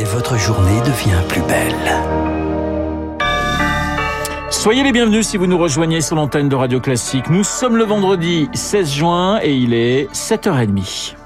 et votre journée devient plus belle. Soyez les bienvenus si vous nous rejoignez sur l'antenne de Radio Classique. Nous sommes le vendredi 16 juin et il est 7h30.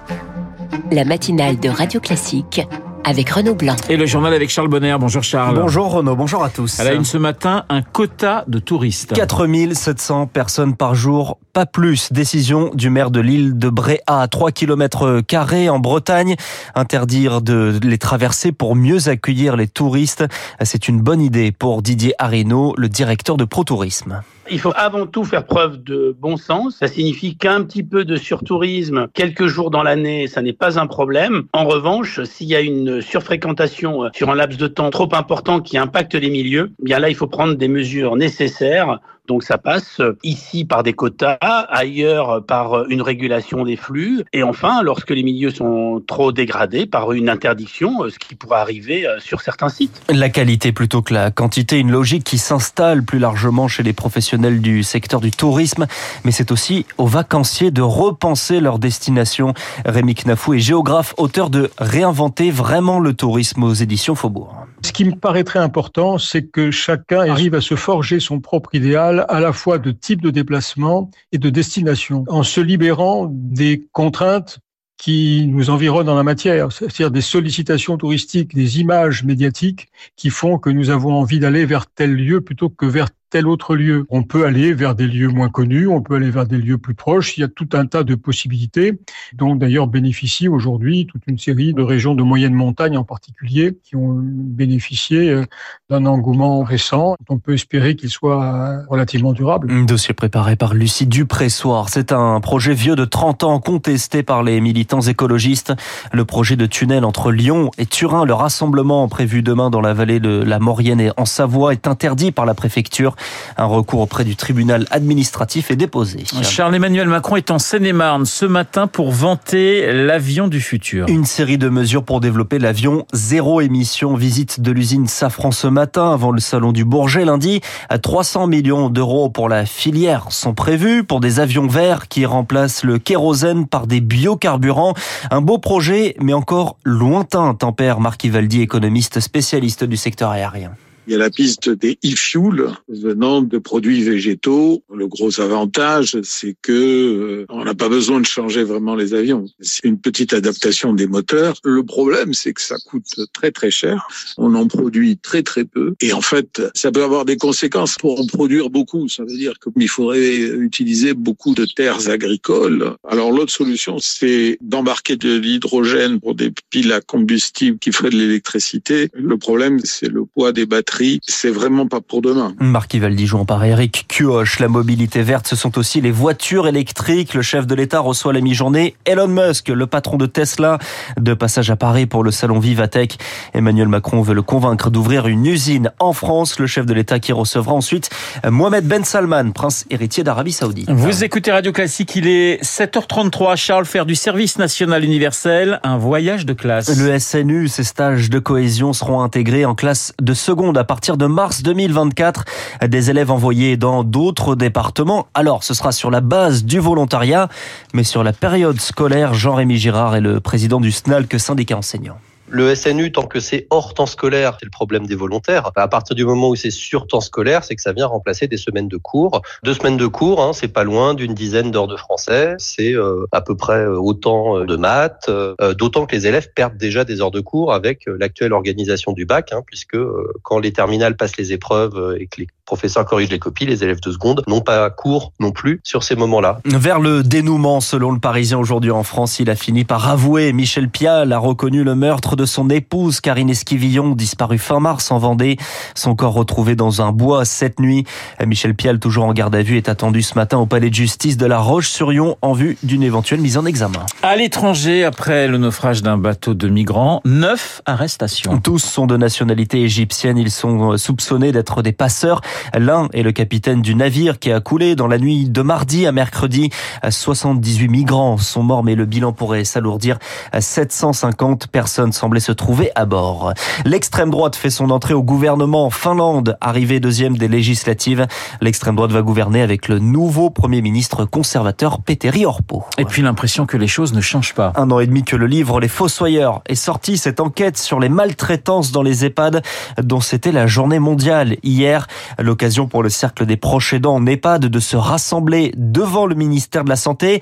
La matinale de Radio Classique avec Renaud Blanc. Et le journal avec Charles Bonner. Bonjour Charles. Bonjour Renaud, bonjour à tous. À la une ce matin, un quota de touristes. 4700 personnes par jour, pas plus. Décision du maire de l'île de Bréa, à 3 km carrés en Bretagne. Interdire de les traverser pour mieux accueillir les touristes. C'est une bonne idée pour Didier Arino, le directeur de ProTourisme. Il faut avant tout faire preuve de bon sens. Ça signifie qu'un petit peu de surtourisme quelques jours dans l'année, ça n'est pas un problème. En revanche, s'il y a une surfréquentation sur un laps de temps trop important qui impacte les milieux, bien là, il faut prendre des mesures nécessaires donc ça passe ici par des quotas, ailleurs par une régulation des flux, et enfin, lorsque les milieux sont trop dégradés, par une interdiction, ce qui pourrait arriver sur certains sites. La qualité plutôt que la quantité, une logique qui s'installe plus largement chez les professionnels du secteur du tourisme, mais c'est aussi aux vacanciers de repenser leur destination. Rémi Knafou est géographe, auteur de Réinventer vraiment le tourisme aux éditions Faubourg. Ce qui me paraîtrait important, c'est que chacun arrive à se forger son propre idéal à la fois de type de déplacement et de destination, en se libérant des contraintes qui nous environnent en la matière, c'est-à-dire des sollicitations touristiques, des images médiatiques qui font que nous avons envie d'aller vers tel lieu plutôt que vers tel autre lieu. On peut aller vers des lieux moins connus, on peut aller vers des lieux plus proches. Il y a tout un tas de possibilités dont d'ailleurs bénéficient aujourd'hui toute une série de régions de moyenne montagne en particulier qui ont bénéficié euh, d'un engouement récent. On peut espérer qu'il soit relativement durable. Un dossier préparé par Lucie Dupressoir. C'est un projet vieux de 30 ans contesté par les militants écologistes. Le projet de tunnel entre Lyon et Turin, le rassemblement prévu demain dans la vallée de la Maurienne et en Savoie est interdit par la préfecture. Un recours auprès du tribunal administratif est déposé. Charles-Emmanuel Macron est en Seine-et-Marne ce matin pour vanter l'avion du futur. Une série de mesures pour développer l'avion zéro émission. Visite de l'usine Safran ce matin avant le salon du Bourget lundi. 300 millions d'euros pour la filière sont prévus pour des avions verts qui remplacent le kérosène par des biocarburants. Un beau projet, mais encore lointain, tempère Marc Ivaldi, économiste spécialiste du secteur aérien. Il y a la piste des e-fuels venant de produits végétaux. Le gros avantage, c'est que euh, on n'a pas besoin de changer vraiment les avions. C'est une petite adaptation des moteurs. Le problème, c'est que ça coûte très très cher. On en produit très très peu. Et en fait, ça peut avoir des conséquences pour en produire beaucoup. Ça veut dire qu'il faudrait utiliser beaucoup de terres agricoles. Alors l'autre solution, c'est d'embarquer de l'hydrogène pour des piles à combustible qui feraient de l'électricité. Le problème, c'est le poids des batteries c'est vraiment pas pour demain. Marc jouant par Eric Cuoche. La mobilité verte, ce sont aussi les voitures électriques. Le chef de l'État reçoit la mi-journée Elon Musk, le patron de Tesla, de passage à Paris pour le salon Vivatech. Emmanuel Macron veut le convaincre d'ouvrir une usine en France. Le chef de l'État qui recevra ensuite Mohamed Ben Salman, prince héritier d'Arabie Saoudite. Vous écoutez Radio Classique, il est 7h33. Charles, faire du service national universel, un voyage de classe. Le SNU, ses stages de cohésion seront intégrés en classe de seconde à partir de mars 2024. Des élèves envoyés dans d'autres départements. Alors, ce sera sur la base du volontariat, mais sur la période scolaire. Jean-Rémy Girard est le président du SNALC, syndicat enseignant. Le SNU, tant que c'est hors temps scolaire, c'est le problème des volontaires. À partir du moment où c'est sur temps scolaire, c'est que ça vient remplacer des semaines de cours. Deux semaines de cours, hein, c'est pas loin d'une dizaine d'heures de français. C'est euh, à peu près autant de maths. Euh, D'autant que les élèves perdent déjà des heures de cours avec l'actuelle organisation du bac, hein, puisque euh, quand les terminales passent les épreuves et que professeurs corrigent les copies, les élèves de seconde n'ont pas cours non plus sur ces moments-là. Vers le dénouement, selon le Parisien aujourd'hui en France, il a fini par avouer. Michel Pial a reconnu le meurtre de son épouse, Karine Esquivillon, disparue fin mars en Vendée. Son corps retrouvé dans un bois cette nuit. Michel Pial, toujours en garde à vue, est attendu ce matin au palais de justice de la Roche-sur-Yon en vue d'une éventuelle mise en examen. À l'étranger, après le naufrage d'un bateau de migrants, neuf arrestations. Tous sont de nationalité égyptienne. Ils sont soupçonnés d'être des passeurs. L'un est le capitaine du navire qui a coulé dans la nuit de mardi à mercredi. 78 migrants sont morts, mais le bilan pourrait s'alourdir. 750 personnes sont semblait se trouver à bord. L'extrême droite fait son entrée au gouvernement en Finlande, arrivé deuxième des législatives. L'extrême droite va gouverner avec le nouveau premier ministre conservateur Petteri Orpo. Et puis l'impression que les choses ne changent pas. Un an et demi que le livre Les Fossoyeurs est sorti, cette enquête sur les maltraitances dans les EHPAD, dont c'était la journée mondiale hier. L'occasion pour le cercle des proches aidants en EHPAD de se rassembler devant le ministère de la Santé.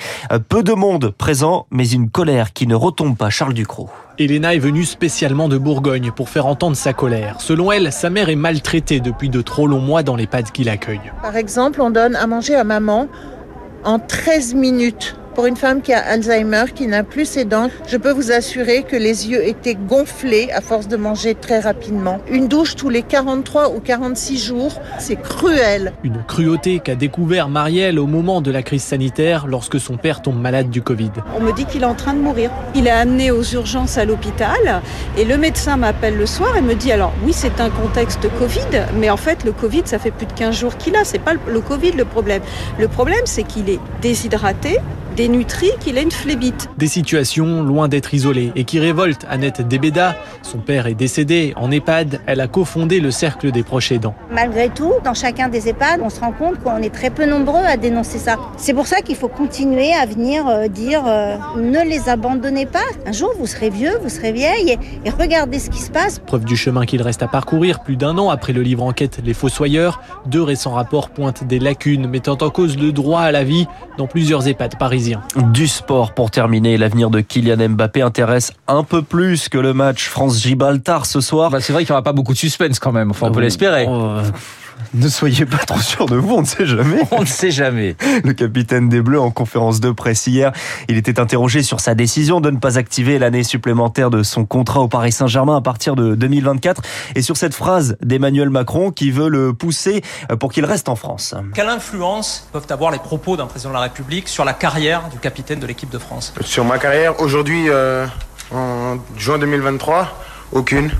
Peu de monde présent, mais une colère qui ne retombe pas. Charles Ducrot. Elena est venue spécialement de Bourgogne pour faire entendre sa colère. Selon elle, sa mère est maltraitée depuis de trop longs mois dans l'EHPAD qui l'accueille. Par exemple, on donne à manger à maman en 13 minutes. Pour une femme qui a Alzheimer, qui n'a plus ses dents, je peux vous assurer que les yeux étaient gonflés à force de manger très rapidement. Une douche tous les 43 ou 46 jours, c'est cruel. Une cruauté qu'a découvert Marielle au moment de la crise sanitaire lorsque son père tombe malade du Covid. On me dit qu'il est en train de mourir. Il est amené aux urgences à l'hôpital et le médecin m'appelle le soir et me dit alors oui c'est un contexte Covid, mais en fait le Covid ça fait plus de 15 jours qu'il a, c'est pas le Covid le problème. Le problème c'est qu'il est déshydraté, dénutri qu'il a une phlébite. Des situations loin d'être isolées et qui révoltent Annette Debeda. Son père est décédé en EHPAD. Elle a cofondé le Cercle des proches aidants. Malgré tout, dans chacun des EHPAD, on se rend compte qu'on est très peu nombreux à dénoncer ça. C'est pour ça qu'il faut continuer à venir euh, dire euh, ne les abandonnez pas. Un jour, vous serez vieux, vous serez vieille et, et regardez ce qui se passe. Preuve du chemin qu'il reste à parcourir, plus d'un an après le livre enquête Les Fossoyeurs, deux récents rapports pointent des lacunes mettant en cause le droit à la vie dans plusieurs EHPAD parisiens. Du sport pour terminer, l'avenir de Kylian Mbappé intéresse un peu plus que le match France-Gibraltar ce soir. Bah, c'est vrai qu'il n'y aura pas beaucoup de suspense quand même, enfin, on peut l'espérer. Oh, ne soyez pas trop sûr de vous, on ne sait jamais. On ne sait jamais. Le capitaine des Bleus en conférence de presse hier, il était interrogé sur sa décision de ne pas activer l'année supplémentaire de son contrat au Paris Saint-Germain à partir de 2024 et sur cette phrase d'Emmanuel Macron qui veut le pousser pour qu'il reste en France. Quelle influence peuvent avoir les propos d'un président de la République sur la carrière du capitaine de l'équipe de France? Sur ma carrière, aujourd'hui, euh, en juin 2023, aucune.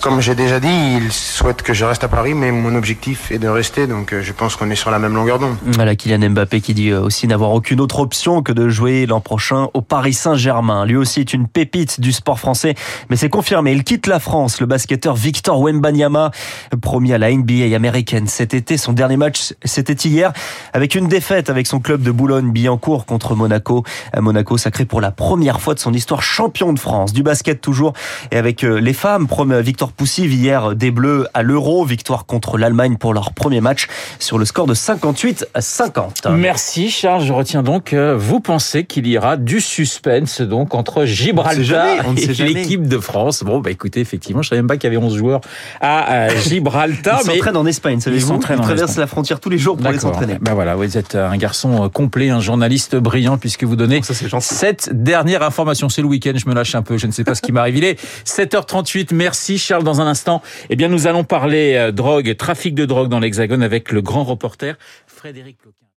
Comme j'ai déjà dit, il souhaite que je reste à Paris, mais mon objectif est de rester, donc je pense qu'on est sur la même longueur d'onde. Voilà Kylian Mbappé qui dit aussi n'avoir aucune autre option que de jouer l'an prochain au Paris Saint-Germain. Lui aussi est une pépite du sport français, mais c'est confirmé, il quitte la France. Le basketteur Victor Wembanyama, promis à la NBA américaine cet été, son dernier match c'était hier, avec une défaite avec son club de Boulogne-Billancourt contre Monaco. Monaco sacré pour la première fois de son histoire champion de France. Du basket toujours, et avec les femmes, Victor poussive hier des Bleus à l'Euro. Victoire contre l'Allemagne pour leur premier match sur le score de 58 à 50. Merci Charles. Je retiens donc que vous pensez qu'il y aura du suspense donc entre Gibraltar jamais, et l'équipe de France. Bon, bah écoutez, effectivement, je savais même pas qu'il y avait 11 joueurs à Gibraltar. Ils mais s'entraînent en Espagne, savez-vous Ils, ils traversent la frontière tous les jours pour aller s'entraîner. Ben voilà, vous êtes un garçon complet, un journaliste brillant puisque vous donnez Ça, cette dernière information. C'est le week-end, je me lâche un peu, je ne sais pas ce qui m'arrive. Il est 7h38. Merci Charles dans un instant, eh bien, nous allons parler drogue, trafic de drogue dans l'Hexagone avec le grand reporter Frédéric Loquin.